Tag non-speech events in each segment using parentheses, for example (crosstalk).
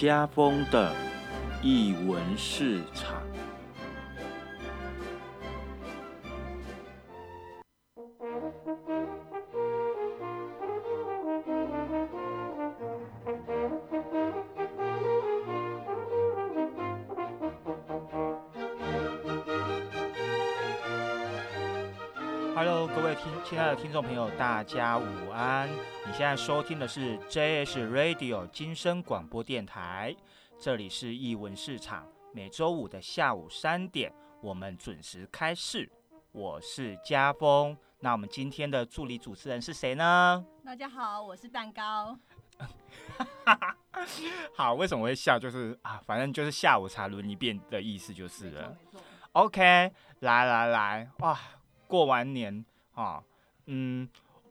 家风的译文市场。听众朋友，大家午安！你现在收听的是 JS Radio 金声广播电台，这里是译文市场，每周五的下午三点，我们准时开市。我是家峰，那我们今天的助理主持人是谁呢？大家好，我是蛋糕。(laughs) 好，为什么会笑？就是啊，反正就是下午茶轮一遍的意思就是了。OK，来来来，哇，过完年啊，嗯，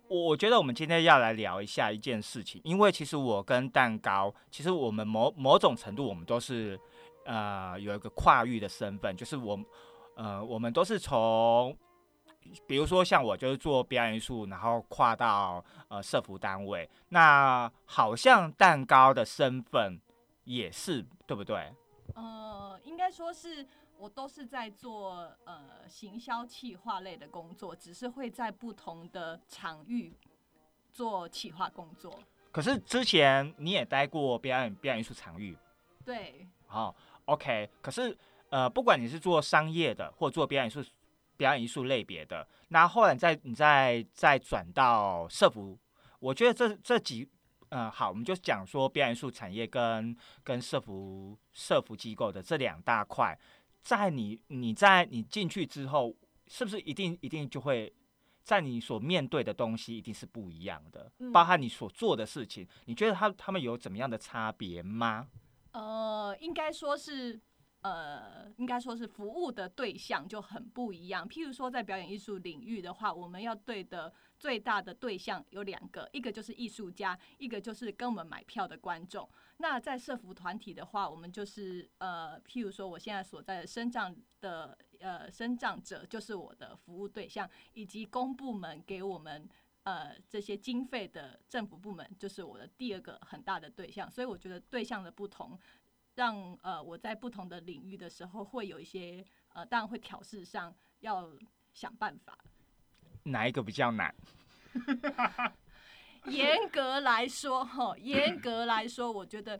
我我觉得我们今天要来聊一下一件事情，因为其实我跟蛋糕，其实我们某某种程度我们都是呃有一个跨域的身份，就是我呃我们都是从。比如说像我就是做表演艺术，然后跨到呃社服单位，那好像蛋糕的身份也是对不对？呃，应该说是我都是在做呃行销企划类的工作，只是会在不同的场域做企划工作。可是之前你也待过表演表演艺术场域，对，哦，OK。可是呃，不管你是做商业的，或做表演艺术表演艺术类别的，那后来你再你再再转到社服，我觉得这这几呃好，我们就讲说表演艺术产业跟跟社服社服机构的这两大块，在你你在你进去之后，是不是一定一定就会？在你所面对的东西一定是不一样的，嗯包含你所做的事情，你觉得他他们有怎么样的差别吗？呃，应该说是。呃，应该说是服务的对象就很不一样。譬如说，在表演艺术领域的话，我们要对的最大的对象有两个，一个就是艺术家，一个就是跟我们买票的观众。那在社服团体的话，我们就是呃，譬如说我现在所在的生长的呃生长者，就是我的服务对象，以及公部门给我们呃这些经费的政府部门，就是我的第二个很大的对象。所以我觉得对象的不同，让呃我在不同的领域的时候，会有一些呃，当然会调试上要想办法。哪一个比较难？(laughs) (laughs) 严格来说，哈，严格来说，我觉得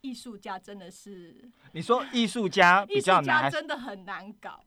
艺术家真的是你说艺术家艺术比较难，家真的很难搞。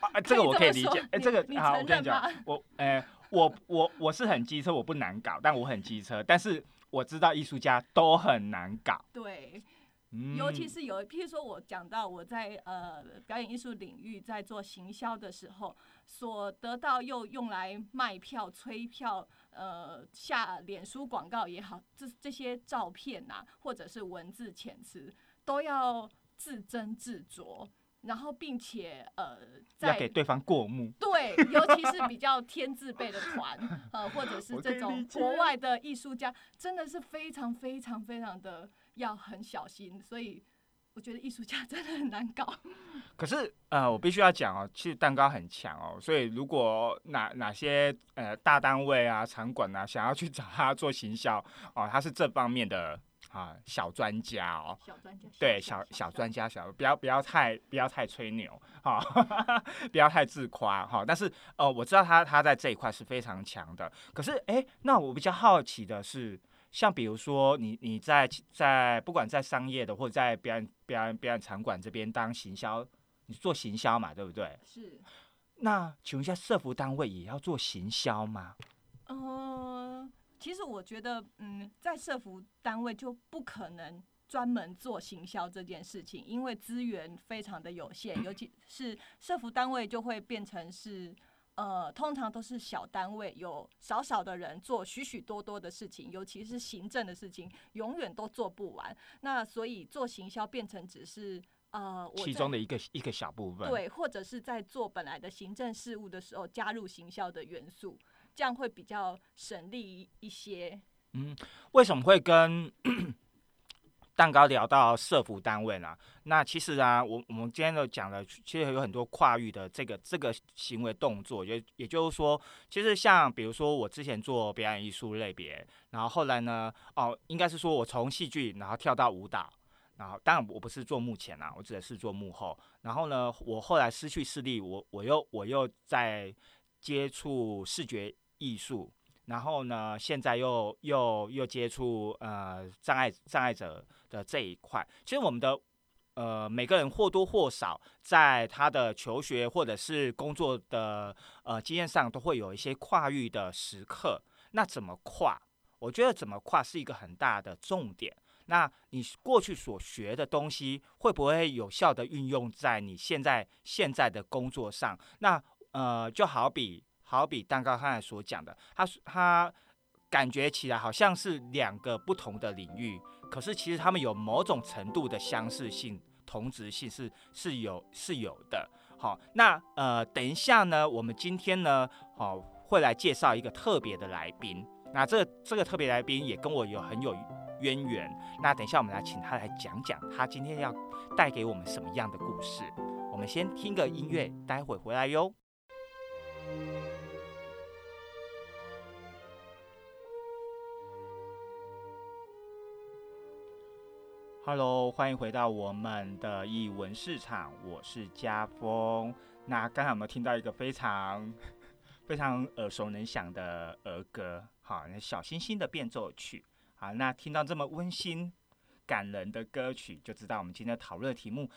啊？这个我可以理解。哎、这个好，我跟你讲我，哎、我我我是很机车，我不难搞，但我很机车，但是我知道艺术家都很难搞，对，嗯，尤其是有，譬如说我讲到我在呃表演艺术领域在做行销的时候，所得到又用来卖票、催票、呃下脸书广告也好，这这些照片呐、或者是文字遣词，都要自斟自酌，然后并且呃在给对方过目。对，尤其是比较天字辈的团，(laughs) 呃，或者是这种国外的艺术家，真的是非常非常非常的要很小心，所以我觉得艺术家真的很难搞。可是呃，我必须要讲哦，其实蛋糕很强哦，所以如果哪哪些呃大单位啊、场馆啊想要去找他做行销哦，他是这方面的啊小专家哦。小专家，对，小小专家，小不要不要太不要太吹牛哈，不要太自夸哈。但是呃，我知道他他在这一块是非常强的。可是哎，那我比较好奇的是，像比如说你你在在不管在商业的或者在表演表演表演场馆这边当行销，你做行销嘛，对不对？是，那请问一下，社服单位也要做行销吗？呃，其实我觉得，嗯，在社服单位就不可能专门做行销这件事情，因为资源非常的有限，尤其是社服单位就会变成是。呃，通常都是小单位，有少少的人做许许多多的事情，尤其是行政的事情，永远都做不完。那所以做行销变成只是呃，我其中的一个一个小部分。，对，或者是在做本来的行政事务的时候加入行销的元素，这样会比较省力一些。嗯为什么会跟蛋糕聊到社服单位啦，那其实啊，我我们今天都讲了，其实有很多跨域的这个这个行为动作，也也就是说，其实像比如说我之前做表演艺术类别，然后后来呢，哦，应该是说我从戏剧然后跳到舞蹈，然后当然我不是做幕前啊，我指的是做幕后，然后呢，我后来失去视力，我我又我又在接触视觉艺术。然后呢，现在又又又接触呃障碍障碍者的这一块。其实我们的呃每个人或多或少在他的求学或者是工作的呃经验上，都会有一些跨域的时刻。那怎么跨？我觉得怎么跨是一个很大的重点。那你过去所学的东西，会不会有效的运用在你现在现在的工作上？那呃就好比。好比蛋糕刚才所讲的，他他感觉起来好像是两个不同的领域，可是其实他们有某种程度的相似性、同质性是是有是有的。好，那呃，等一下呢，我们今天呢，好会来介绍一个特别的来宾。那这这个特别来宾也跟我有很有渊源。那等一下我们来请他来讲讲，他今天要带给我们什么样的故事。我们先听个音乐，待会回来哟。Hello，欢迎回到我们的译文市场，我是家峰。那刚才有没有听到一个非常非常耳熟能详的儿歌？好，那小星星的变奏曲。好，那听到这么温馨感人的歌曲，就知道我们今天讨论的题目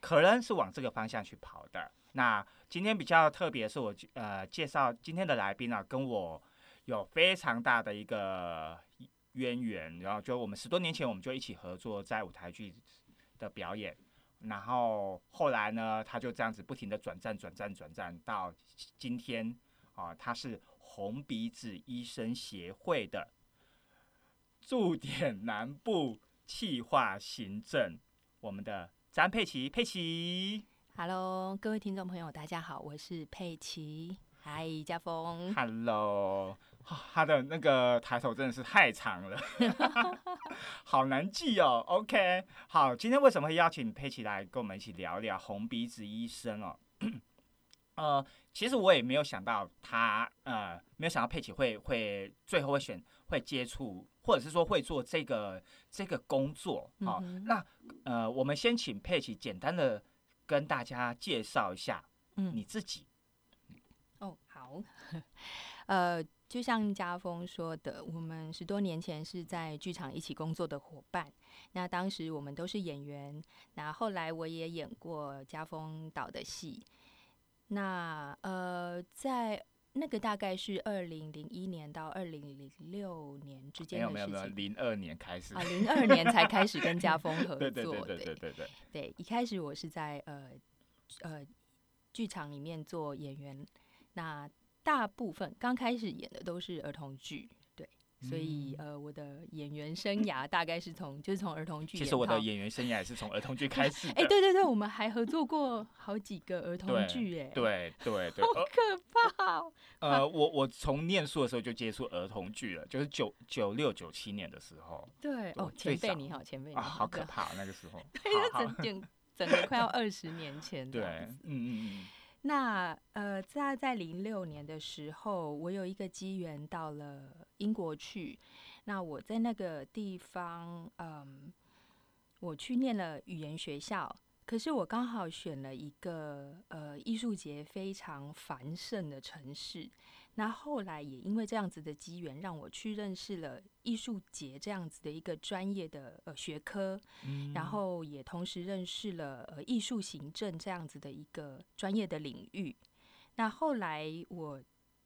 可能是往这个方向去跑的。那今天比较特别，是我呃介绍今天的来宾啊，跟我有非常大的一个。渊源，然后就我们十多年前我们就一起合作在舞台剧的表演，然后后来呢，他就这样子不停的转战、转战、转战到今天啊，他是红鼻子医生协会的驻点南部企划行政，我们的詹佩琪，佩琪，Hello，各位听众朋友，大家好，我是佩琪，嗨，家峰，Hello。他的那个抬头真的是太长了，(laughs) 好难记哦。OK，好，今天为什么会邀请佩奇来跟我们一起聊聊红鼻子医生哦？(coughs) 呃，其实我也没有想到他，呃，没有想到佩奇会会最后会选会接触，或者是说会做这个这个工作。好，那呃，我们先请佩奇简单的跟大家介绍一下你自己。哦，好，(laughs) 呃。就像家峰说的，我们十多年前是在剧场一起工作的伙伴。那当时我们都是演员，那后来我也演过家峰导的戏。那呃，在那个大概是二零零一年到二零零六年之间的事情。没有没有没有，零二年开始啊，零二年才开始跟家峰合 (laughs) 作。对对对对对对对。对，一开始我是在呃呃剧场里面做演员。那大部分刚开始演的都是儿童剧，对，所以呃，我的演员生涯大概是从就是从儿童剧。其实我的演员生涯也是从儿童剧开始。(laughs) 哎，对对对，我们还合作过好几个儿童剧，哎，对对对，(laughs) 好可怕。呃，我我从念书的时候就接触儿童剧了，就是九九六九七年的时候。对哦，前辈你好，前辈你好，好可怕那个时候。(laughs) 对，整整个快要二十年前。对，嗯嗯嗯。那呃，在在零六年的时候，我有一个机缘到了英国去。那我在那个地方，嗯，我去念了语言学校。可是我刚好选了一个呃艺术节非常繁盛的城市。那后来也因为这样子的机缘，让我去认识了艺术节这样子的一个专业的呃学科，然后也同时认识了呃艺术行政这样子的一个专业的领域。那后来我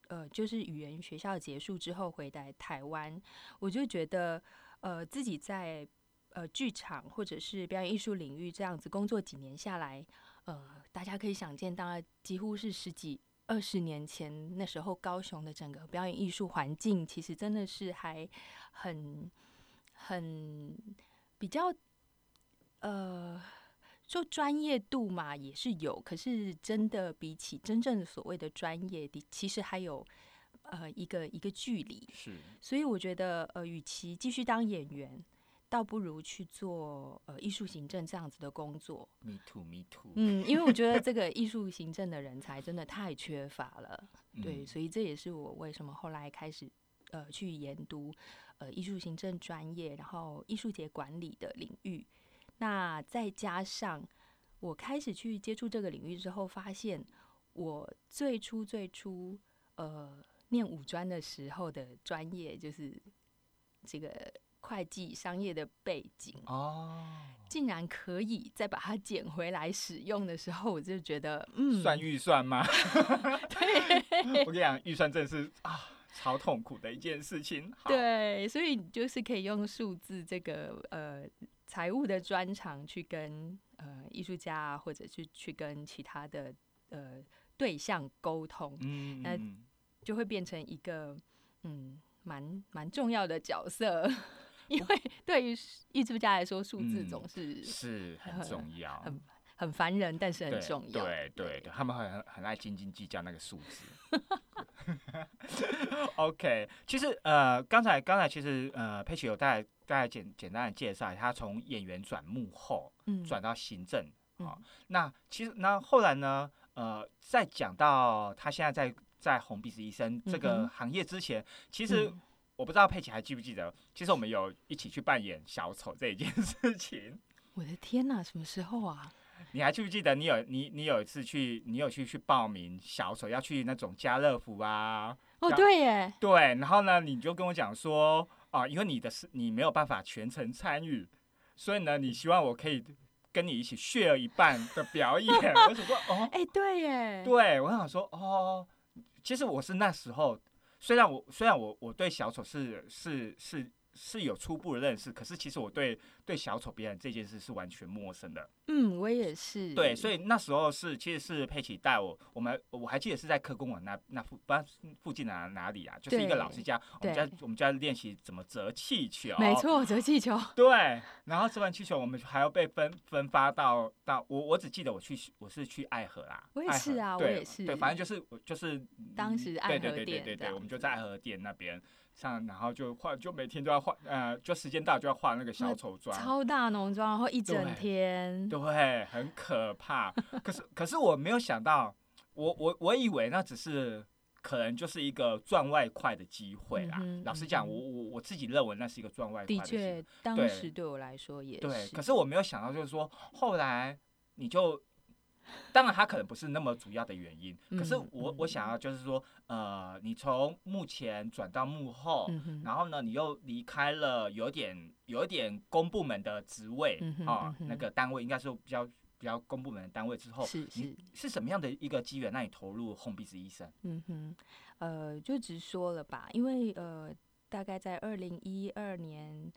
呃就是语言学校结束之后回来台湾，我就觉得呃自己在呃剧场或者是表演艺术领域这样子工作几年下来，呃大家可以想见，大概几乎是十几。二十年前，那时候高雄的整个表演艺术环境，其实真的是还很很比较，呃，就专业度嘛也是有，可是真的比起真正所谓的专业的，其实还有呃一个一个距离。是，所以我觉得，呃，与其继续当演员，倒不如去做呃艺术行政这样子的工作。Me too, me too。嗯，因为我觉得这个艺术行政的人才真的太缺乏了。(laughs) 对，嗯所以这也是我为什么后来开始呃去研读呃艺术行政专业，然后艺术节管理的领域。那再加上我开始去接触这个领域之后，发现我最初最初呃念五专的时候的专业就是这个会计商业的背景。哦，竟然可以再把它捡回来使用的时候，我就觉得，嗯，算预算吗？(laughs) 对 (laughs) 我跟你讲，预算真的是啊，超痛苦的一件事情。对，所以你就是可以用数字这个呃财务的专长去跟呃艺术家啊，或者是去跟其他的呃对象沟通，嗯，那嗯就会变成一个嗯蛮蛮重要的角色。因为对于艺术家来说，数字嗯总是是很重要，很很烦人，但是很重要。对对对，他们很很爱斤斤计较那个数字。(laughs) OK，其实呃，刚才刚才其实呃，佩奇有大概大概简简单的介绍，他从演员转幕后，嗯，转到行政啊、嗯那其实那后来呢，呃，在讲到他现在在在红鼻子医生这嗯个行业之前，其实嗯我不知道佩奇还记不记得，其实我们有一起去扮演小丑这一件 (laughs) 事情。我的天哪，什么时候啊？你还记不记得你有你你有一次去你有去去报名小丑要去那种家乐福啊？哦，对耶，对，然后呢你就跟我讲说啊，因为你的是你没有办法全程参与，所以呢你希望我可以跟你一起 share 一半的表演。(laughs) 我想说哦，哎，对耶，对我想说哦，其实我是那时候虽然我虽然我我对小丑是是是是有初步的认识，可是其实我对对小丑表演这件事是完全陌生的。嗯，我也是。对，所以那时候是其实是佩奇带我，我们我还记得是在科工馆那那附不附近哪哪里啊，就是一个老师家，我们家我们家练习怎么折气球，没。错，折气球。对，然后折完气球，我们还要被分分发到到我我只记得我去我是去爱河啦，我也是啊我也是对，反正就是我就是当时嗯爱河对对对对对对，我们就在爱河店那边上，然后就画就每天都要画，呃，就时间到就要画那个小丑妆，超大浓妆，然后一整对天。对，很可怕。(laughs) 可是，可是我没有想到，我我我以为那只是可能就是一个赚外快的机会啦。嗯老实讲，嗯我我我自己认为那是一个赚外快的的机会。确，当对时对我来说也对，可是我没有想到，就是说后来你就。当然，它可能不是那么主要的原因，可是嗯我我想要就是说，呃，你从幕前转到幕后，然后呢，你又离开了有点有点公部门的职位啊、那个单位应该是比较比较公部门的单位之后，是你是，是什么样的一个机缘让你投入红鼻子医生？嗯哼，呃，就直说了吧，因为呃，大概在二零一二年、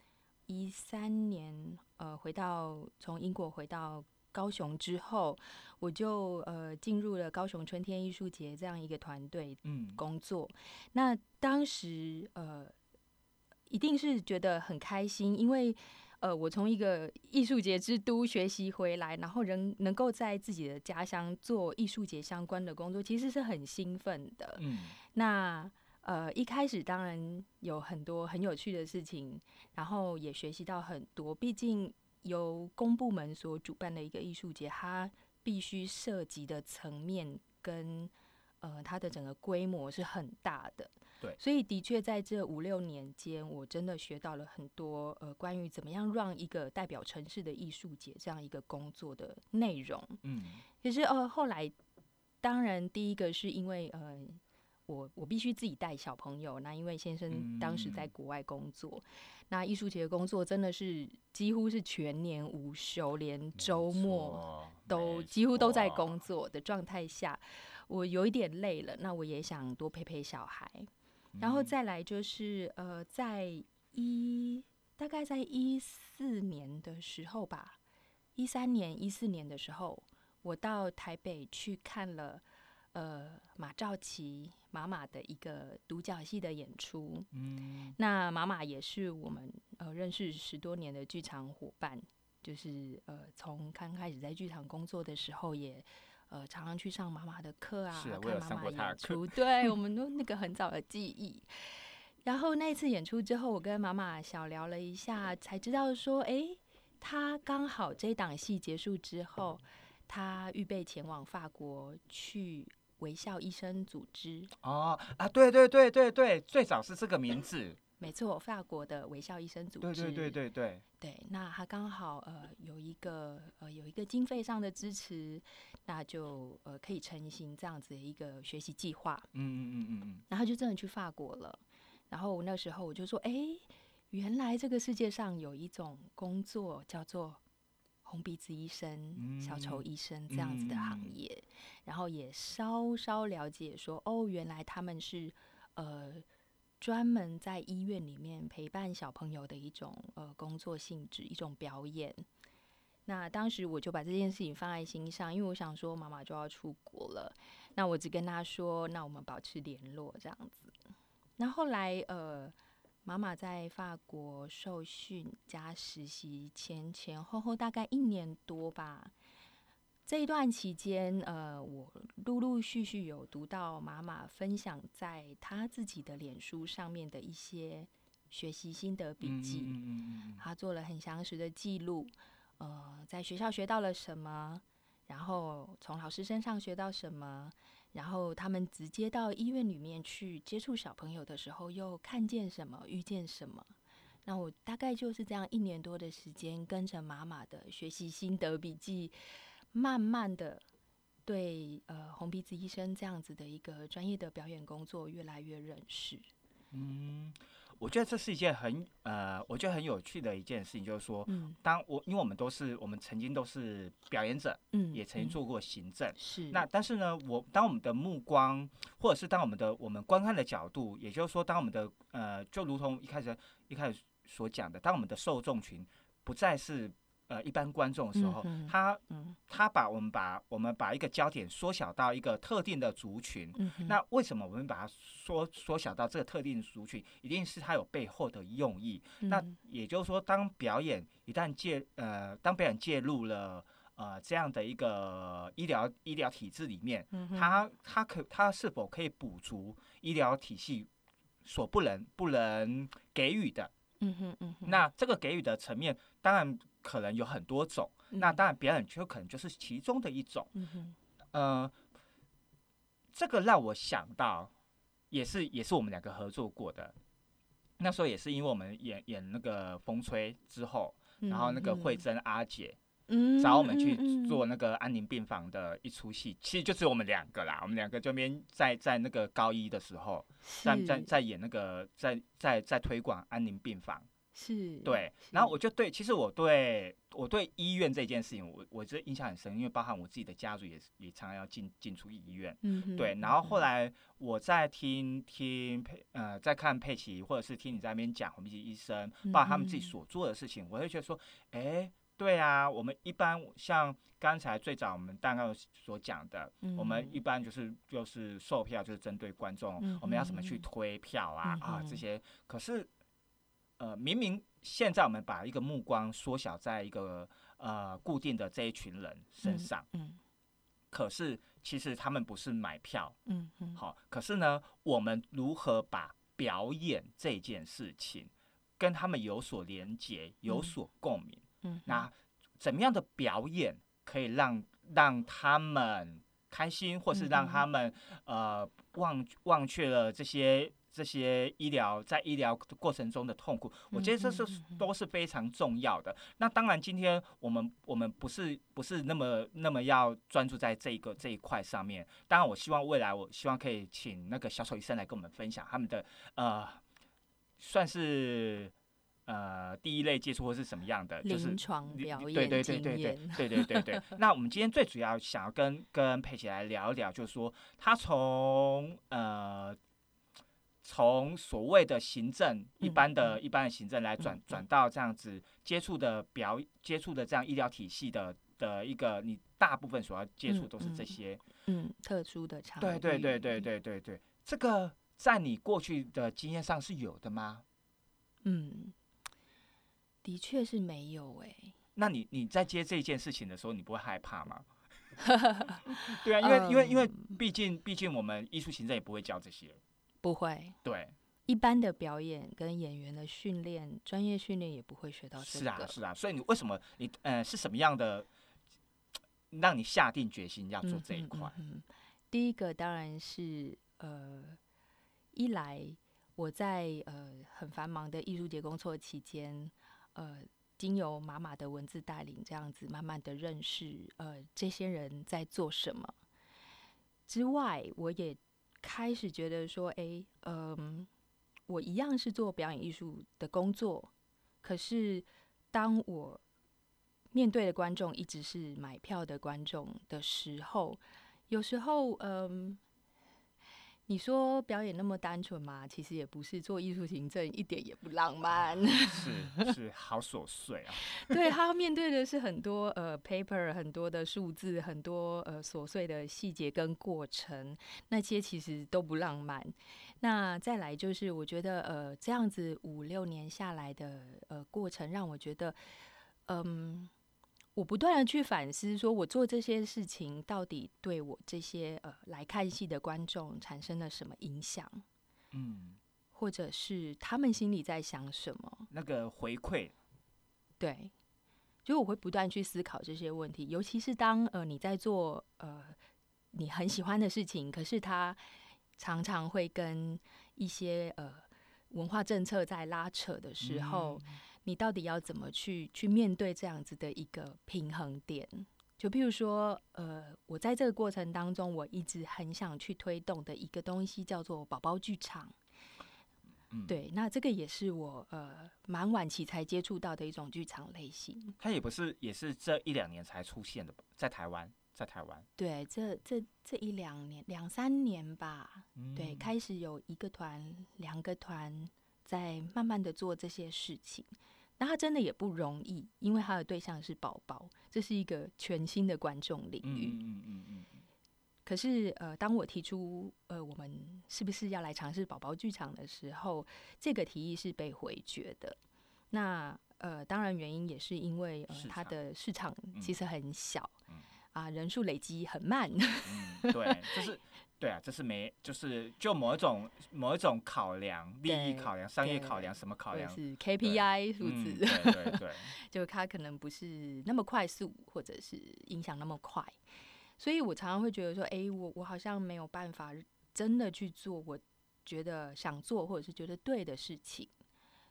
一三年，呃，回到从英国回到高雄之后，我就呃进入了高雄春天艺术节这样一个团队嗯，工作。那当时呃，一定是觉得很开心，因为呃，我从一个艺术节之都学习回来，然后人能够在自己的家乡做艺术节相关的工作，其实是很兴奋的。嗯那呃，一开始当然有很多很有趣的事情，然后也学习到很多。毕竟由公部门所主办的一个艺术节，它必须涉及的层面跟呃它的整个规模是很大的。对所以的确在这五六年间，我真的学到了很多呃关于怎么样让一个代表城市的艺术节这样一个工作的内容。嗯其实呃，后来当然第一个是因为呃，我我必须自己带小朋友，那因为先生当时在嗯国外工作，那艺术节的工作真的是几乎是全年无休，连周末都几乎都在工。作的状态下，我有一点累了，那我也想多陪陪小孩。然后嗯再来就是呃，在一大概在一四年的时候吧，一三年、一四年的时候，我到台北去看了呃马兆琪马马的一个独角戏的演出。嗯那马马也是我们呃认识十多年的剧场伙伴，就是呃从刚开始在剧场工作的时候也。呃，常常去上妈妈的课啊，看妈妈演出，(laughs) 对我们都那个很早的记忆。然后那一次演出之后，我跟妈妈小聊了一下，才知道说，哎，她刚好这档戏结束之后，她预备前往法国去微笑医生组织。哦啊，对对对对对，最早是这个名字。没错，法国的微笑医生组织。对对对对对。对，那他刚好呃有一个呃有一个经费上的支持，那就呃可以成型这样子的一个学习计划。嗯嗯嗯嗯嗯。然后就真的去法国了。然后那时候我就说，哎，原来这个世界上有一种工作叫做红鼻子医生、小丑医生这样子的行业。然后也稍稍了解说，哦，原来他们是呃。专门在医院里面陪伴小朋友的一种呃工作性质，一种表演。那当时我就把这件事情放在心上，因为我想说妈妈就要出国了，那我只跟她说，那我们保持联络这样子。那后来呃，妈妈在法国受训加实习前前后后大概一年多吧。这一段期间，呃，我陆陆续续有读到妈妈分享在她自己的脸书上面的一些学习心得笔记，她做了很详实的记录，呃，在学校学到了什么，然后从老师身上学到什么，然后他们直接到医院里面去接触小朋友的时候，又看见什么，遇见什么。那我大概就是这样一年多的时间，跟着妈妈的学习心得笔记。慢慢的，对呃红鼻子医生这样子的一个专业的表演工作越来越认识。嗯，我觉得这是一件很呃，我觉得很有趣的一件事情，就是说，当我因为我们都是我们曾经都是表演者，嗯，也曾经做过行政，是。那但是呢，我当我们的目光，或者是当我们的我们观看的角度，也就是说，当我们的呃，就如同一开始一开始所讲的，当我们的受众群不再是。呃，一般观众的时候，他他把我们把我们把一个焦点缩小到一个特定的族群。那为什么我们把它缩缩小到这个特定族群？一定是它有背后的用意。那也就是说，当表演一旦介呃，当表演介入了呃这样的一个医疗医疗体制里面，它它可它是否可以补足医疗体系所不能不能给予的？嗯哼嗯，那这个给予的层面，当然。可能有很多种，那当然表演就可能就是其中的一种。嗯呃，这个让我想到，也是也是我们两个合作过的。那时候也是因为我们演演那个风吹之后，然后那个慧珍阿姐找我们去做那个安宁病房的一出戏，其实就只有我们两个啦。我们两个这边在在那个高一的时候，在在在演那个在在在推广安宁病房。是对，然后我就对，其实我对我对医院这件事情，我我这印象很深，因为包含我自己的家族也也常常要进进出医院，嗯，对。然后后来我在听听佩呃在看佩奇，或者是听你在那边讲红鼻子医生，包括他们自己所做的事情，我会觉得说，哎，对啊，我们一般像刚才最早我们大概所讲的，我们一般就是就是售票就是针对观众，我们要怎么去推票啊啊这些，可是。呃，明明现在我们把一个目光缩小在一个呃固定的这一群人身上，嗯，可是其实他们不是买票，嗯嗯，好，可是呢，我们如何把表演这件事情跟他们有所连接、有所共鸣？嗯，那怎么样的表演可以让让他们开心，或是让他们呃忘忘却了这些？这些医疗在医疗过程中的痛苦，我觉得这是都是非常重要的。那当然，今天我们我们不是不是那么那么要专注在这一个这一块上面。当然，我希望未来我希望可以请那个小丑医生来跟我们分享他们的呃，算是呃第一类接触或是什么样的，就是临床表演对对对对对对对对对。那我们今天最主要想要跟跟佩奇来聊一聊，就是说他从呃。从所谓的行政一般的一般的行政来转转到这样子接触的表接触的这样医疗体系的的一个，你大部分所要接触都是这些嗯特殊的场对对对对对对对，这个在你过去的经验上是有的吗？嗯，的确是没有哎。那你你在接这件事情的时候，你不会害怕吗？(laughs) 对啊，因为因为因为毕竟毕竟我们艺术行政也不会教这些。不会，对，一般的表演跟演员的训练，专业训练也不会学到这是啊。是啊，所以你为什么你呃是什么样的让你下定决心要做这一块？嗯嗯嗯第一个当然是呃，一来我在呃很繁忙的艺术节工作期间，呃，经由妈妈的文字带领，这样子慢慢的认识呃这些人在做什么。之外，我也开始觉得说，哎，嗯、我一样是做表演艺术的工作，可是当我面对的观众一直是买票的观众的时候，有时候，嗯，你说表演那么单纯嘛？其实也不是，做艺术行政一点也不浪漫。是是，好琐碎啊。(laughs) 对他要面对的是很多呃 paper，很多的数字，很多呃琐碎的细节跟过程，那些其实都不浪漫。那再来就是，我觉得呃这样子五六年下来的呃过程，让我觉得，嗯，我不断的去反思，说我做这些事情到底对我这些呃来看戏的观众产生了什么影响，嗯，或者是他们心里在想什么。那个回馈，对，就我会不断去思考这些问题，尤其是当呃你在做呃你很喜欢的事情，可是它常常会跟一些呃文化政策在拉扯的时候，嗯你到底要怎么去去面对这样子的一个平衡点？就譬如说，呃，我在这个过程当中，我一直很想去推动的一个东西叫做宝宝剧场。嗯，对，那这个也是我呃蛮晚期才接触到的一种剧场类型。它也不是，也是这一两年才出现的，在台湾，在台湾，对，这这这一两年两三年吧，嗯对，开始有一个团、两个团在慢慢的做这些事情。那他真的也不容易，因为他的对象是宝宝，这是一个全新的观众领域。嗯嗯嗯可是，呃，当我提出，呃，我们是不是要来尝试宝宝剧场的时候，这个提议是被回绝的。那，呃，当然原因也是因为，呃，它的市场其嗯实很小，嗯啊，人数累积很慢。嗯，对，就是 (laughs) 对啊，这是没，就是就某一种某一种考量，利益考量、商业考量，什么考量？是 KPI 数嗯，字，对对对，(laughs) 就它可能不是那么快速，或者是影响那么快。所以我常常会觉得说，哎，我我好像没有办法真的去做我觉得想做或者是觉得对的事情。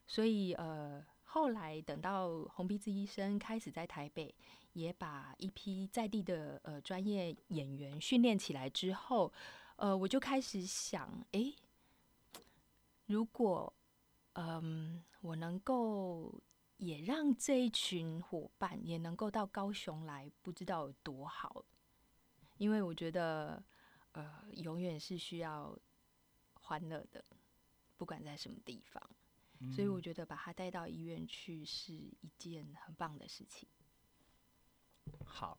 所以呃，后来等到红鼻子医生开始在台北，也把一批在地的呃专业演员训练起来之后，呃，我就开始想，诶，如果嗯我能够也让这一群伙伴也能够到高雄来，不知道有多好。因为我觉得，呃，永远是需要欢乐的，不管在什么地方。所以我嗯觉得把他带到医院去是一件很棒的事情。好，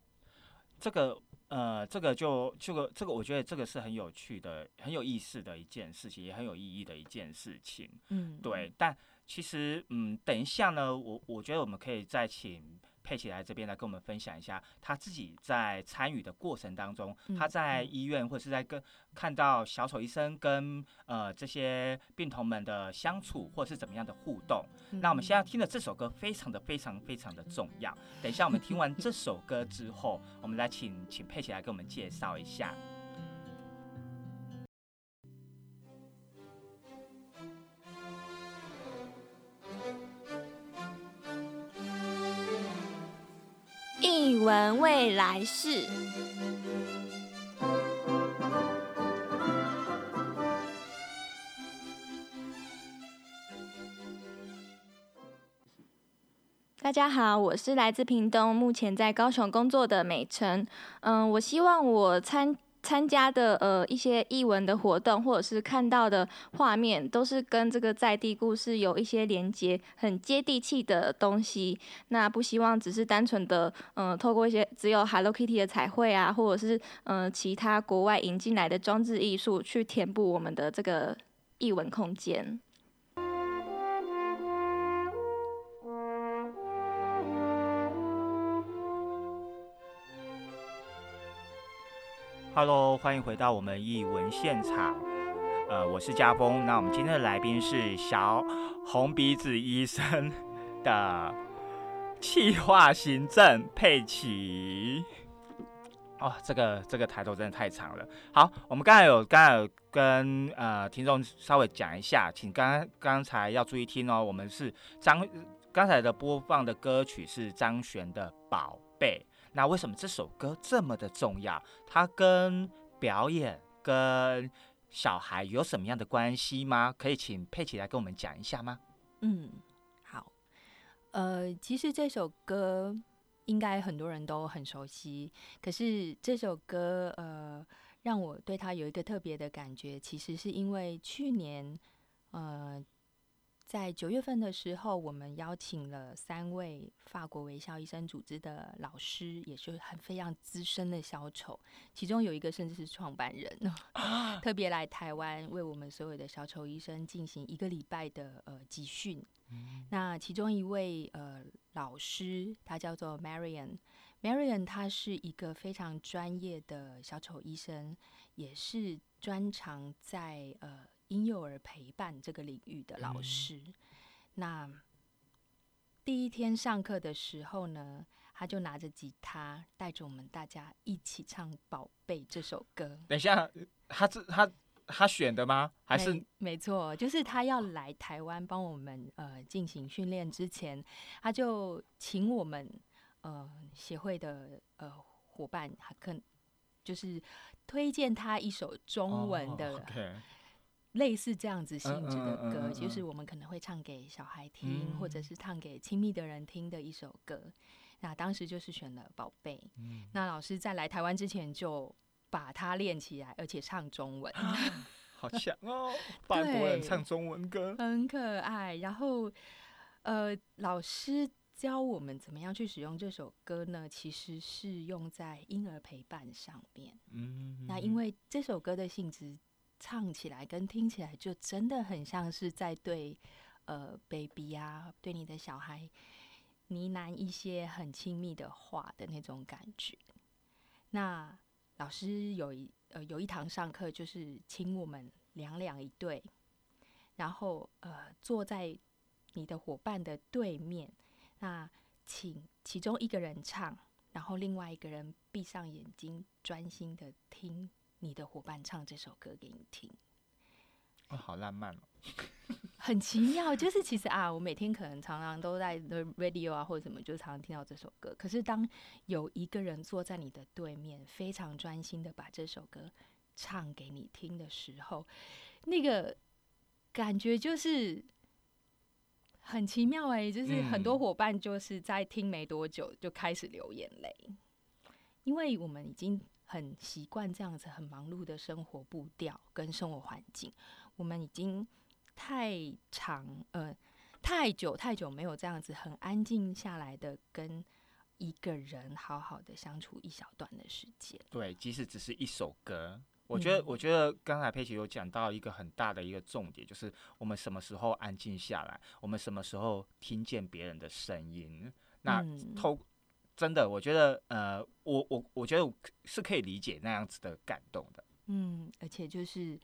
这个呃，这个就这个这个，我觉得这个是很有趣的、很有意思的一件事情，也很有意义的一件事情。嗯，对，但其实嗯，等一下呢，我我觉得我们可以再请佩奇来这边来跟我们分享一下他自己在参与的过程当中，他在医院或者是在跟看到小丑医生跟呃这些病童们的相处，或者是怎么样的互动。那我们现在听的这首歌非常的非常非常的重要。等一下我们听完这首歌之后，我们来请请佩奇来给我们介绍一下。闻未来事。大家好，我是来自屏东，目前在高雄工作的美辰。嗯，我希望我参参加的呃一些译文的活动，或者是看到的画面，都是跟这个在地故事有一些连接，很接地气的东西。那不希望只是单纯的嗯、透过一些只有 Hello Kitty 的彩绘啊，或者是嗯、其他国外引进来的装置艺术，去填补我们的这个译文空间。Hello，欢迎回到我们译文现场。呃，我是家峰。那我们今天的来宾是小红鼻子医生的企划行政佩奇。哦，这个这个抬头真的太长了。好，我们刚才有刚才有跟呃听众稍微讲一下，请刚刚才要注意听哦。我们是张刚才的播放的歌曲是张悬的《宝贝》。那为什么这首歌这么的重要？它跟表演跟小孩有什么样的关系吗？可以请佩奇来跟我们讲一下吗？嗯，好，呃，其实这首歌。应该很多人都很熟悉，可是这首歌呃，让我对它有一个特别的感觉，其实是因为去年呃，在九月份的时候，我们邀请了三位法国微笑医生组织的老师，也是很非常资深的小丑，其中有一个甚至是创办人，(laughs) 特别来台湾为我们所有的小丑医生进行一个礼拜的呃集训。那其中一位呃老师，他叫做 Marian。Marian 他是一个非常专业的小丑医生，也是专长在呃婴幼儿陪伴这个领域的老师。那第一天上课的时候呢，他就拿着吉他，带着我们大家一起唱《宝贝》这首歌。等一下，他这他。他选的吗？还是没错，就是他要来台湾帮我们呃进行训练之前，他就请我们呃协会的呃伙伴，他可就是推荐他一首中文的类似这样子性质的歌，就是我们可能会唱给小孩听，或者是唱给亲密的人听的一首歌。那当时就是选了《宝贝》。那老师在来台湾之前就。把它练起来，而且唱中文，(laughs) 好强哦！法国人唱中文歌，很可爱。然后，呃，老师教我们怎么样去使用这首歌呢？其实是用在婴儿陪伴上面。嗯，那因为这首歌的性质，唱起来跟听起来就真的很像是在对呃 baby 啊，对你的小孩呢喃一些很亲密的话的那种感觉。那老师有一呃有一堂上课，就是请我们两两一对，然后呃坐在你的伙伴的对面，那请其中一个人唱，然后另外一个人闭上眼睛，专心的听你的伙伴唱这首歌给你听。哦，好浪漫哦。(laughs) (laughs) 很奇妙，就是其实啊，我每天可能常常都在 radio 啊或者什么，就常常听到这首歌。可是当有一个人坐在你的对面，非常专心的把这首歌唱给你听的时候，那个感觉就是很奇妙哎，就是很多伙伴就是在听没多久就开始流眼泪，因为我们已经很习惯这样子很忙碌的生活步调跟生活环境，我们已经。太长，呃，太久太久没有这样子很安静下来的跟一个人好好的相处一小段的时间。对，即使只是一首歌，我觉得，我觉得刚才佩奇有讲到一个很大的一个重点，就是我们什么时候安静下来，我们什么时候听见别人的声音。那透真的，我觉得，呃，我我我觉得是可以理解那样子的感动的。嗯，而且就是，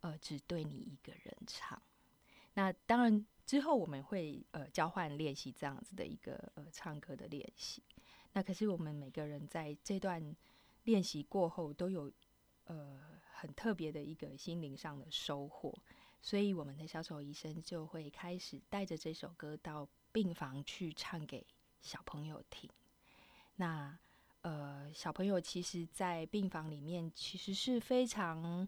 呃，只对你一个人唱。那当然，之后我们会呃交换练习这样子的一个呃唱歌的练习。那可是我们每个人在这段练习过后，都有呃很特别的一个心灵上的收获。所以我们的小丑医生就会开始带着这首歌到病房去唱给小朋友听。那呃小朋友其实，在病房里面其实是非常。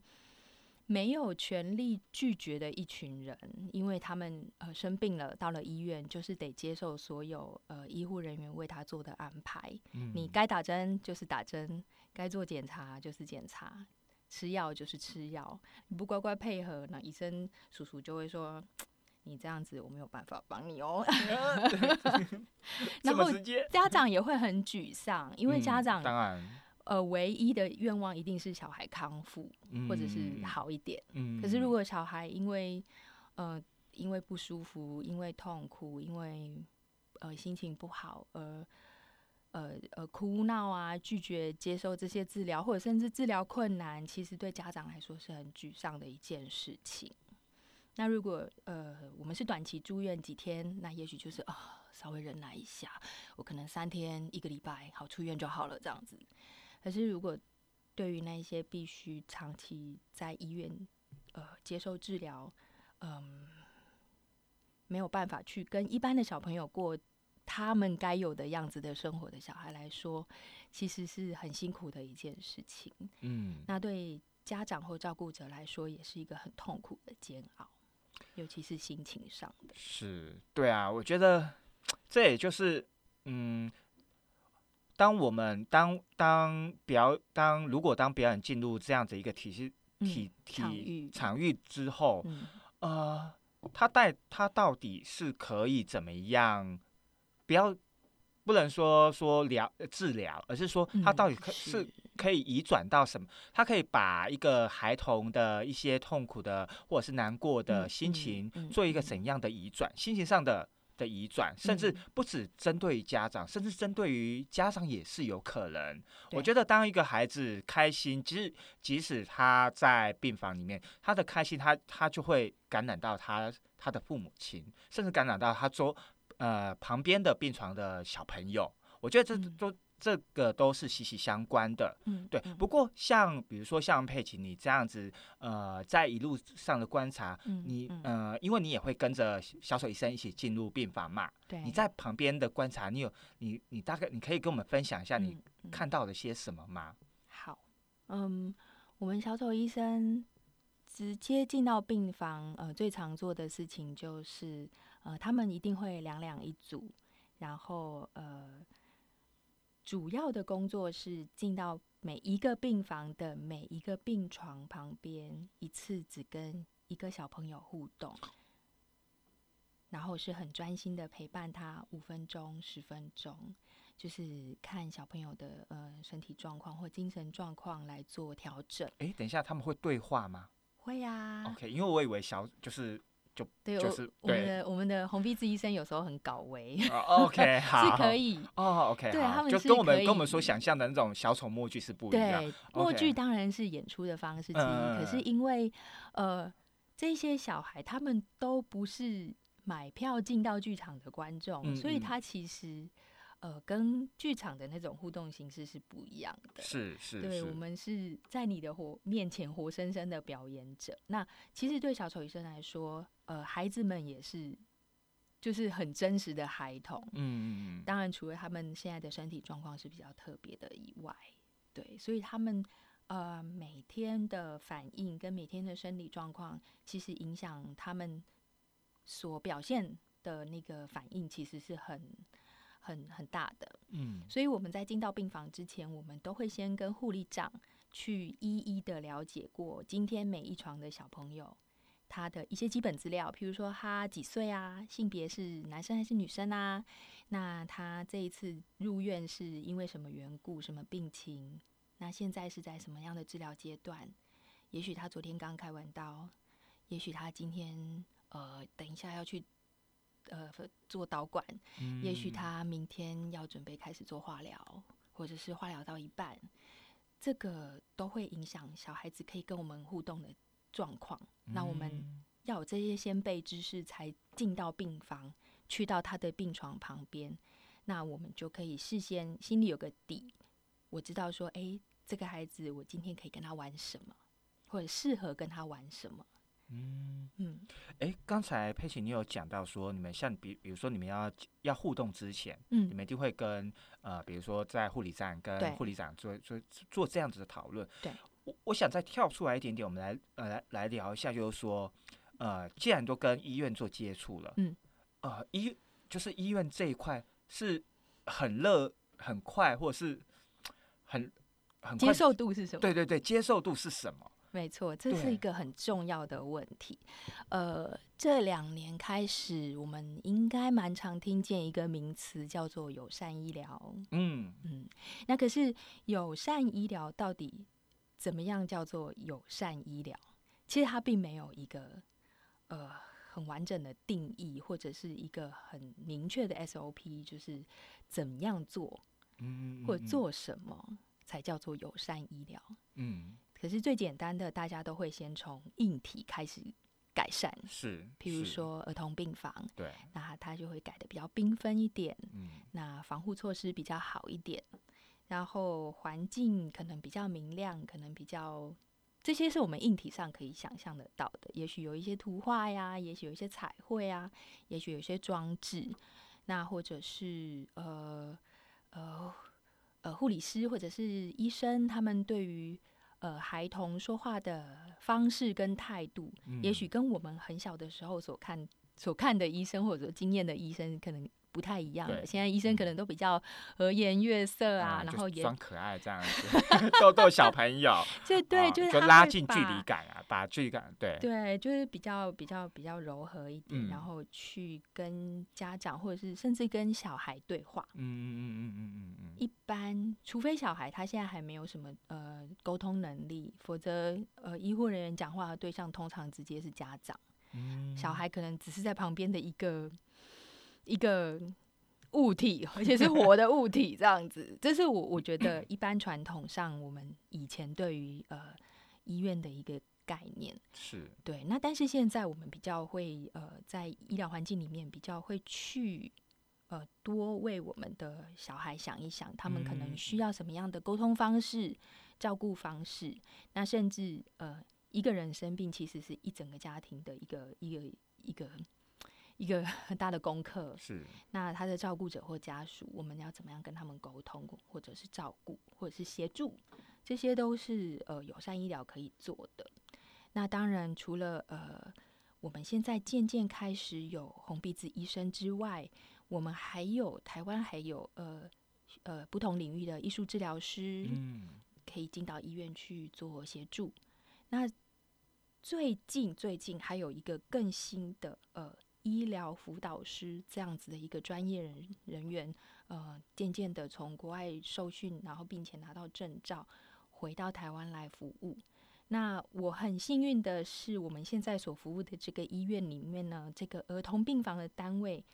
没有权利拒绝的一群人，因为他们呃生病了，到了医院就是得接受所有呃医护人员为他做的安排。嗯，你该打针就是打针，该做检查就是检查，吃药就是吃药。你不乖乖配合，那医生叔叔就会说你这样子我没有办法帮你哦。(laughs) 然后家长也会很沮丧，因为家长当然。呃，唯一的愿望一定是小孩康复，或者是好一点。可是如果小孩因为呃因为不舒服、因为痛苦、因为呃心情不好而呃呃哭闹啊，拒绝接受这些治疗，或者甚至治疗困难，其实对家长来说是很沮丧的一件事情。那如果呃我们是短期住院几天，那也许就是啊稍微忍耐一下，我可能三天一个礼拜好出院就好了这样子。可是如果对于那些必须长期在医院呃接受治疗，嗯，没有办法去跟一般的小朋友过他们该有的样子的生活的小孩来说，其实是很辛苦的一件事情。嗯，那对家长或照顾者来说，也是一个很痛苦的煎熬，尤其是心情上的。是对啊，我觉得这也就是嗯。当我们当当表当如果当表演进入这样子一个体系体体场域之后，呃，他带他到底是可以怎么样？不要不能说说疗治疗，而是说他到底可是可以移转到什么？他可以把一个孩童的一些痛苦的或者是难过的心情做一个怎样的移转？心情上的。的移转，甚至不止针对于家长，甚至针对于家长也是有可能。我觉得，当一个孩子开心，其实即使他在病房里面，他的开心，他他就会感染到他他的父母亲，甚至感染到他周呃旁边的病床的小朋友。我觉得这都。这个都是息息相关的，嗯，对。不过像比如说像佩奇你这样子，呃，在一路上的观察，你呃，因为你也会跟着小丑医生一起进入病房嘛，对。你在旁边的观察，你有你你大概你可以跟我们分享一下你看到了些什么吗？好，嗯，我们小丑医生直接进到病房，呃，最常做的事情就是，呃，他们一定会两两一组，然后呃。主要的工作是进到每一个病房的每一个病床旁边，一次只跟一个小朋友互动，然后是很专心的陪伴他五分钟、十分钟，就是看小朋友的呃身体状况或精神状况来做调整。哎，等一下，他们会对话吗？会呀。OK，因为我以为小就是。对，就是我们的我们的红鼻子医生有时候很搞维，OK，(laughs) 好，是可以哦，OK，对他们就跟我们跟我们所想象的那种小丑默剧是不一样。对，默剧当然是演出的方式之一，可是因为呃这些小孩他们都不是买票进到剧场的观众，所以他其实。呃，跟剧场的那种互动形式是不一样的。是是，对我们是在你的活面前活生生的表演者。那其实对小丑医生来说，呃，孩子们也是，就是很真实的孩童。嗯嗯嗯。当然，除了他们现在的身体状况是比较特别的以外，对，所以他们呃每天的反应跟每天的生理状况，其实影响他们所表现的那个反应，其实是很。很很大的，嗯，所以我们在进到病房之前，我们都会先跟护理长去一一的了解过今天每一床的小朋友他的一些基本资料，譬如说他几岁啊，性别是男生还是女生啊？那他这一次入院是因为什么缘故、什么病情？那现在是在什么样的治疗阶段？也许他昨天刚开完刀，也许他今天呃，等一下要去。呃，做导管，也许他明天要准备开始做化疗，或者是化疗到一半，这个都会影响小孩子可以跟我们互动的状况。那我们要有这些先辈知识，才进到病房，去到他的病床旁边，那我们就可以事先心里有个底，我知道说，哎，这个孩子我今天可以跟他玩什么，或者适合跟他玩什么。嗯嗯，哎，刚才佩奇你有讲到说，你们像比比如说你们要要互动之前，嗯，你们一定会跟呃，比如说在护理站跟护理长做做做这样子的讨论。对，我我想再跳出来一点点，我们来呃来来聊一下，就是说，呃，既然都跟医院做接触了，嗯，呃，医就是医院这一块是很热很快，或者是很很接受度是什么？对对对，接受度是什么？没错，这是一个很重要的问题。呃，这两年开始，我们应该蛮常听见一个名词，叫做友善医疗。嗯嗯，那可是友善医疗到底怎么样叫做友善医疗？其实它并没有一个呃很完整的定义，或者是一个很明确的 SOP，就是怎么样做。嗯或者做什么才叫做友善医疗。嗯可是最简单的，大家都会先从硬体开始改善，是，譬如说儿童病房，对，那它就会改的比较缤纷一点，嗯那防护措施比较好一点，然后环境可能比较明亮，可能比较。这些是我们硬体上可以想象得到的，也许有一些图画呀，也许有一些彩绘啊，也许有一些装置，那或者是呃呃呃护理师或者是医生，他们对于呃孩童说话的方式跟态度，也许跟我们很小的时候所看所看的医生或者经验的医生可能不太一样了。对现在医生可能都比较和颜悦色啊，嗯然后也装可爱这样子，(laughs) 逗逗小朋友，(laughs) 就对，啊就是就拉近距把离感啊，把距离感对，对，就是比较比较比较柔和一点，嗯然后去跟家长或者是甚至跟小孩对话。嗯嗯嗯嗯嗯嗯嗯，一般，除非小孩他现在还没有什么呃沟通能力，否则呃医护人员讲话的对象通常直接是家长，嗯小孩可能只是在旁边的一个一个物体，而且是活的物体这样子。这是我我觉得一般传统上我们以前对于呃医院的一个概念。是对，那但是现在我们比较会呃，在医疗环境里面比较会去呃多为我们的小孩想一想，他们可能嗯需要什么样的沟通方式、照顾方式，那甚至呃一个人生病，其实是一整个家庭的一个一个一个一个 (laughs) 很大的功课。是，那他的照顾者或家属，我们要怎么样跟他们沟通，或者是照顾，或者是协助，这些都是呃友善医疗可以做的。那当然，除了呃我们现在渐渐开始有红鼻子医生之外，我们还有台湾还有呃呃不同领域的艺术治疗师，嗯可以进到医院去做协助。那最近最近还有一个更新的呃医疗辅导师这样子的一个专业人人员，呃，渐渐的从国外受训，然后并且拿到证照，回到台湾来服务。那我很幸运的是，我们现在所服务的这个医院里面呢，这个儿童病房的单位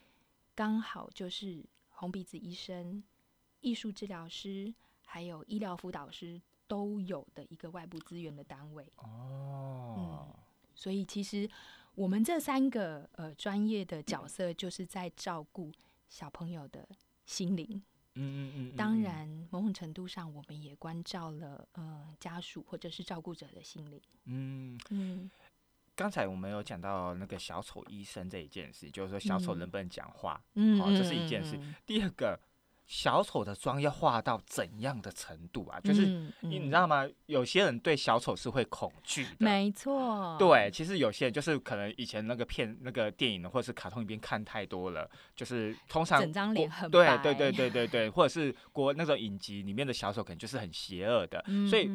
刚好就是红鼻子医生、艺术治疗师还有医疗辅导师都有的一个外部资源的单位。哦，所以其实我们这三个呃专业的角色，就是在照顾小朋友的心灵。嗯嗯嗯，当然，某种程度上，我们也关照了呃家属或者是照顾者的心灵。嗯。嗯，刚才我们有讲到那个小丑医生这一件事，就是说小丑嗯能不能讲话？嗯好这是一件事嗯第二个，小丑的妆要化到怎样的程度啊？就是嗯你你嗯知道吗？有些人对小丑是会恐惧的。没错，对，其实有些人就是可能以前那个片、那个电影或者是卡通影片看太多了，就是通常整张脸很白。对对对对对对，或者是国那种影集里面的小丑可能就是很邪恶的，嗯，所以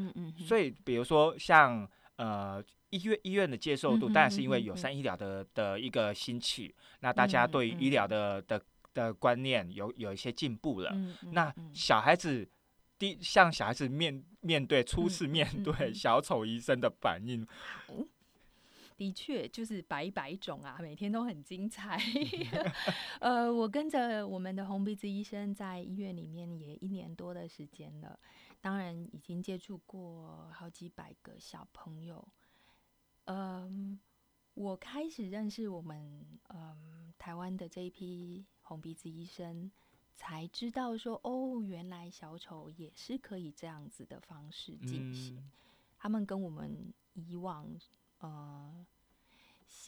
所以比如说像呃医院医院的接受度，当然是因为有三医疗的的一个兴起，那大家嗯对于医疗嗯的的的观念有有一些进步了。嗯嗯那嗯小孩子第像小孩子面面对初嗯次面嗯对嗯 (laughs) 小丑医生的反应，的确就是百百种啊，每天都很精彩。(laughs) (laughs) 呃，我跟着我们的红鼻子医生在医院里面也一年多的时间了，当然已经接触过好几百个小朋友。嗯，我开始认识我们嗯台湾的这一批红鼻子医生，才知道说哦，原来小丑也是可以这样子的方式进行。嗯他们跟我们以往呃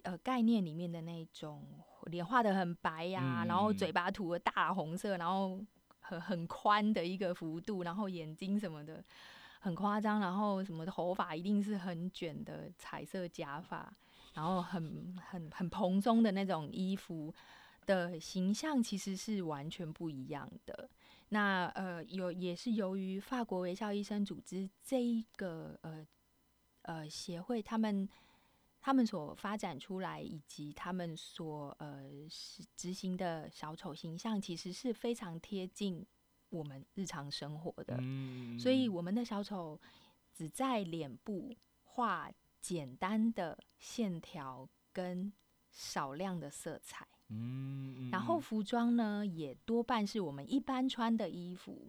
呃概念里面的那种脸画的很白呀、然后嗯嘴巴涂的大红色，然后很很宽的一个幅度，然后眼睛什么的很夸张，然后什么头发一定是很卷的彩色假发，然后很很很蓬松的那种衣服的形象，其实是完全不一样的。那呃，有也是由于法国微笑医生组织这一个呃呃协会，他们他们所发展出来，以及他们所呃是执行的小丑形象，其实是非常贴近我们日常生活的。嗯所以我们的小丑只在脸部画简单的线条跟少量的色彩。嗯，嗯然后嗯服装呢，也多半是我们一般穿的衣服，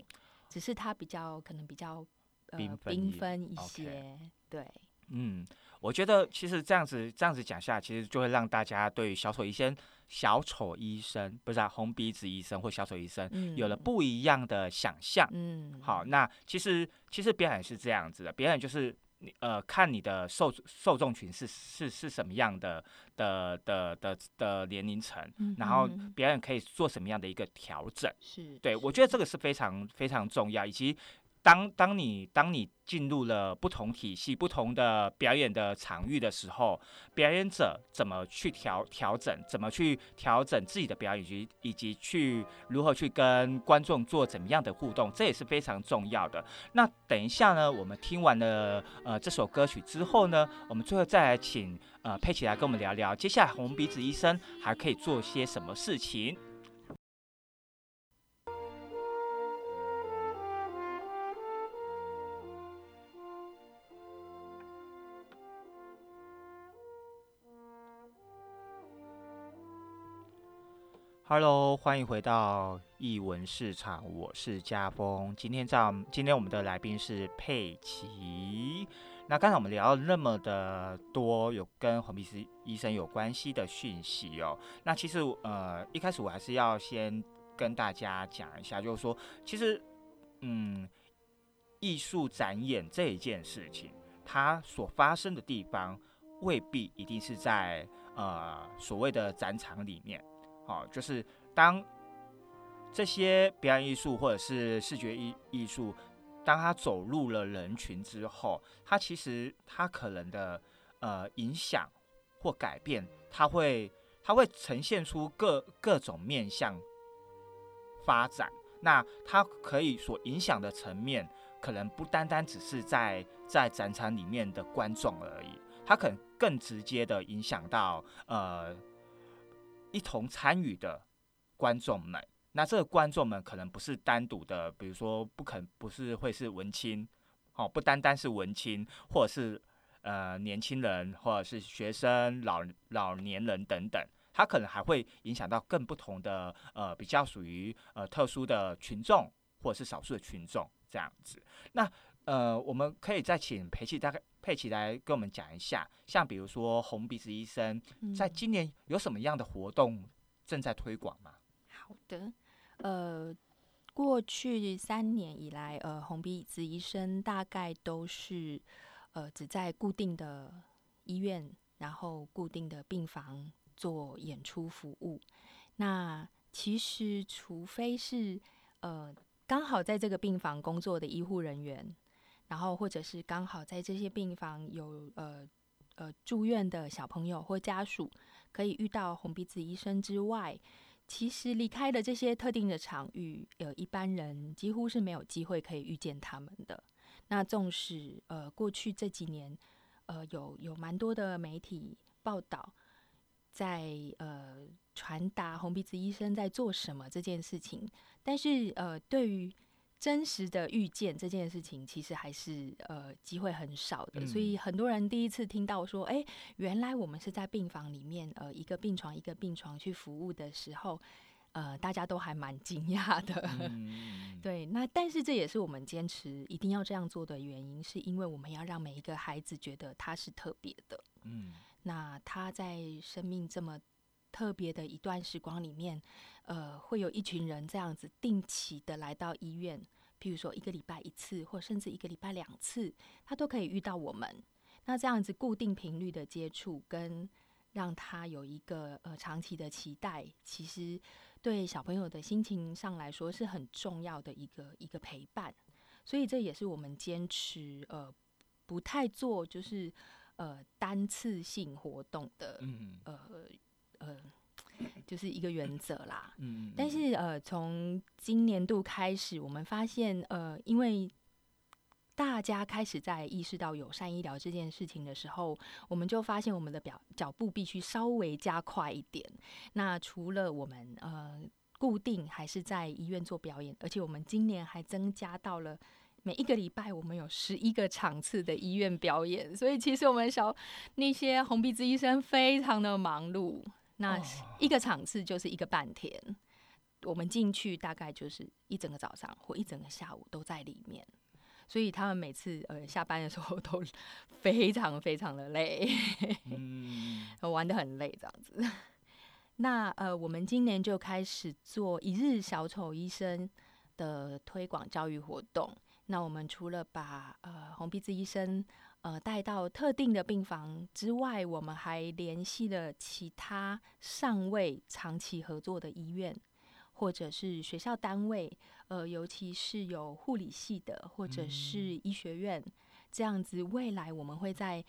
只是它比较可能比较呃缤纷一些。对，嗯，我觉得其实这样子这样子讲下，其实就会让大家对于小丑医生、小丑医生不是、啊、红鼻子医生或小丑医生嗯，有了不一样的想象。嗯，好，那其实其实表演是这样子的，表演就是你呃看你的受受众群是是是什么样的的的的的年龄层，嗯然后哼表演可以做什么样的一个调整。是，对，我觉得这个是非常非常重要，以及当当你当你进入了不同体系、不同的表演的场域的时候，表演者怎么去调调整，怎么去调整自己的表演，以及以及去如何去跟观众做怎么样的互动，这也是非常重要的。那等一下呢，我们听完了呃这首歌曲之后呢，我们最后再来请呃佩奇来跟我们聊聊，接下来红鼻子医生还可以做些什么事情。Hello，欢迎回到艺文市场，我是家峰。今天在今天我们的来宾是佩奇。那刚才我们聊了那么的多有跟红鼻子医生有关系的讯息哦。那其实呃一开始我还是要先跟大家讲一下，就是说其实嗯艺术展演这一件事情，它所发生的地方未必一定是在呃所谓的展场里面。好、就是当这些表演艺术或者是视觉艺艺术，当它走入了人群之后，它其实它可能的呃影响或改变，它会它会呈现出各各种面向发展。那它可以所影响的层面，可能不单单只是在在展场里面的观众而已，它可能更直接的影响到呃一同参与的观众们。那这个观众们可能不是单独的，比如说不肯不是会是文青，哦，不单单是文青，或者是呃年轻人，或者是学生、老老年人等等，它可能还会影响到更不同的呃比较属于呃特殊的群众，或者是少数的群众这样子。那呃，我们可以再请佩奇大概佩奇来跟我们讲一下，像比如说红鼻子医生，在嗯今年有什么样的活动正在推广吗？好的，呃，过去三年以来，呃，红鼻子医生大概都是呃只在固定的医院，然后固定的病房做演出服务。那其实，除非是呃刚好在这个病房工作的医护人员，然后或者是刚好在这些病房有呃呃住院的小朋友或家属，可以遇到红鼻子医生之外，其实离开了这些特定的场域，呃，一般人几乎是没有机会可以遇见他们的。那纵使呃过去这几年，呃有有蛮多的媒体报道，在呃传达红鼻子医生在做什么这件事情，但是呃对于真实的遇见这件事情，其实还是呃机会很少的，所以嗯很多人第一次听到说，哎、原来我们是在病房里面，呃，一个病床一个病床去服务的时候，呃，大家都还蛮惊讶的。嗯，(laughs) 对，那但是这也是我们坚持一定要这样做的原因，是因为我们要让每一个孩子觉得他是特别的。嗯那他在生命这么特别的一段时光里面，呃，会有一群人这样子定期的来到医院，譬如说一个礼拜一次，或甚至一个礼拜两次，他都可以遇到我们。那这样子固定频率的接触，跟让他有一个呃长期的期待，其实对小朋友的心情上来说是很重要的一个一个陪伴。所以这也是我们坚持呃不太做就是呃单次性活动的嗯呃呃就是一个原则啦。嗯，但是呃，从今年度开始，我们发现呃，因为大家开始在意识到友善医疗这件事情的时候，我们就发现我们的表脚步必须稍微加快一点。那除了我们呃固定还是在医院做表演，而且我们今年还增加到了。每一个礼拜，我们有十一个场次的医院表演，所以其实我们小那些红鼻子医生非常的忙碌。那哦一个场次就是一个半天，我们进去大概就是一整个早上或一整个下午都在里面，所以他们每次呃下班的时候都非常非常的累，嗯，(laughs) 玩的很累这样子。那呃，我们今年就开始做一日小丑医生的推广教育活动。那我们除了把呃红鼻子医生呃带到特定的病房之外，我们还联系了其他尚未长期合作的医院，或者是学校单位，呃，尤其是有护理系的，或者是医学院，这样子，未来我们会在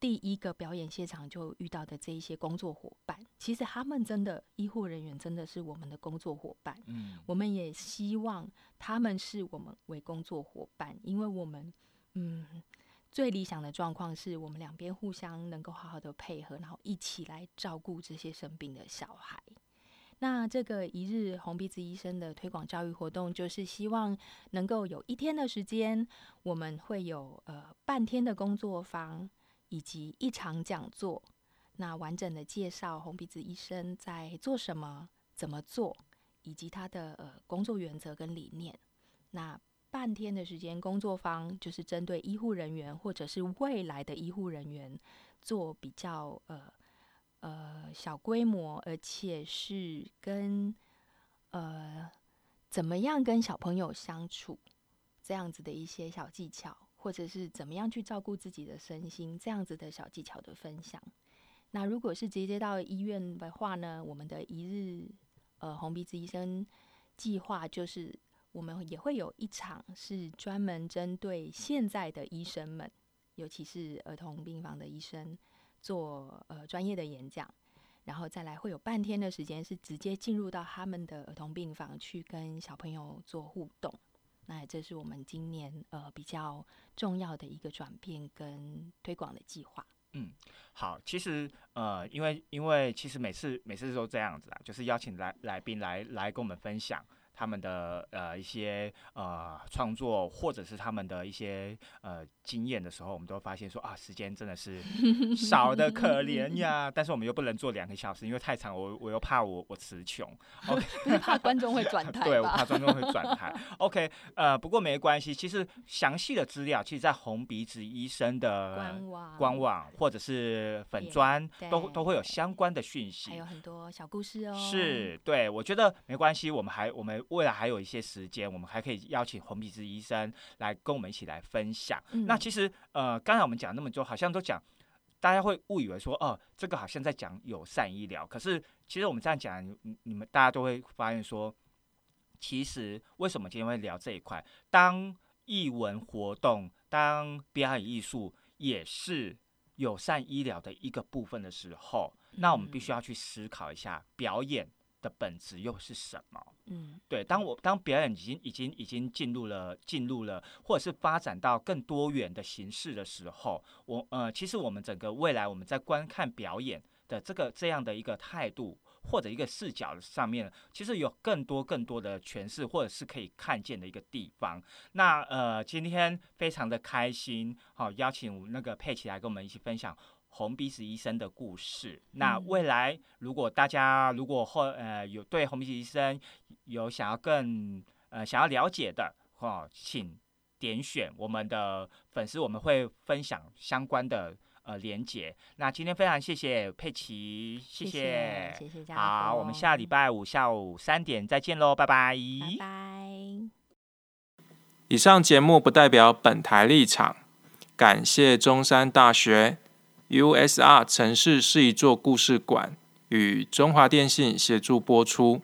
第一个表演现场就遇到的这一些工作伙伴，其实他们真的医护人员真的是我们的工作伙伴。嗯，我们也希望他们是我们为工作伙伴，因为我们嗯最理想的状况是我们两边互相能够好好的配合，然后一起来照顾这些生病的小孩。那这个一日红鼻子医生的推广教育活动，就是希望能够有一天的时间，我们会有呃半天的工作坊，以及一场讲座，那完整的介绍红鼻子医生在做什么、怎么做，以及他的呃工作原则跟理念。那半天的时间工作坊就是针对医护人员或者是未来的医护人员做比较呃呃小规模，而且是跟呃怎么样跟小朋友相处这样子的一些小技巧，或者是怎么样去照顾自己的身心这样子的小技巧的分享。那如果是直接到医院的话呢，我们的一日呃红鼻子医生计划就是我们也会有一场是专门针对现在的医生们，尤其是儿童病房的医生做呃专业的演讲，然后再来会有半天的时间是直接进入到他们的儿童病房去跟小朋友做互动。那这是我们今年呃比较重要的一个转变跟推广的计划。嗯好，其实呃，因为因为其实每次每次都这样子啊，就是邀请来来宾来来跟我们分享他们的呃一些呃创作，或者是他们的一些呃经验的时候，我们都会发现说啊，时间真的是少的可怜呀。(laughs) 但是我们又不能做两个小时，因为太长，我我又怕我我词穷。OK，(laughs) 怕观众会转台 (laughs) 对，我怕观众会转台。OK，呃，不过没关系，其实详细的资料，其实在红鼻子医生的官网官网或者是粉也砖都都会有相关的讯息。还有很多小故事哦。是对，我觉得没关系，我们还我们未来还有一些时间，我们还可以邀请红鼻子医生来跟我们一起来分享。那嗯其实呃，刚才我们讲那么多，好像都讲，大家会误以为说，哦，这个好像在讲友善医疗，可是其实我们这样讲，你你们大家都会发现说，其实为什么今天会聊这一块？当艺文活动、当表演艺术也是友善医疗的一个部分的时候，那我们必须要去思考一下，表演的本质又是什么？嗯对，当我当表演已经已经已经进入了进入了，或者是发展到更多元的形式的时候，我呃，其实我们整个未来我们在观看表演的这个这样的一个态度或者一个视角上面，其实有更多更多的诠释或者是可以看见的一个地方。那呃，今天非常的开心，好、邀请那个佩奇来跟我们一起分享。红鼻子医生的故事。那嗯未来如果大家如果后呃有对红鼻子医生有想要更呃想要了解的哦，请点选我们的粉丝，我们会分享相关的呃连接。那今天非常谢谢佩奇，谢谢谢谢嘉好，我们下礼拜五下午三点再见喽，拜拜。拜拜。以上节目不代表本台立场，感谢中山大学 USR 城市是一座故事馆与中华电信协助播出。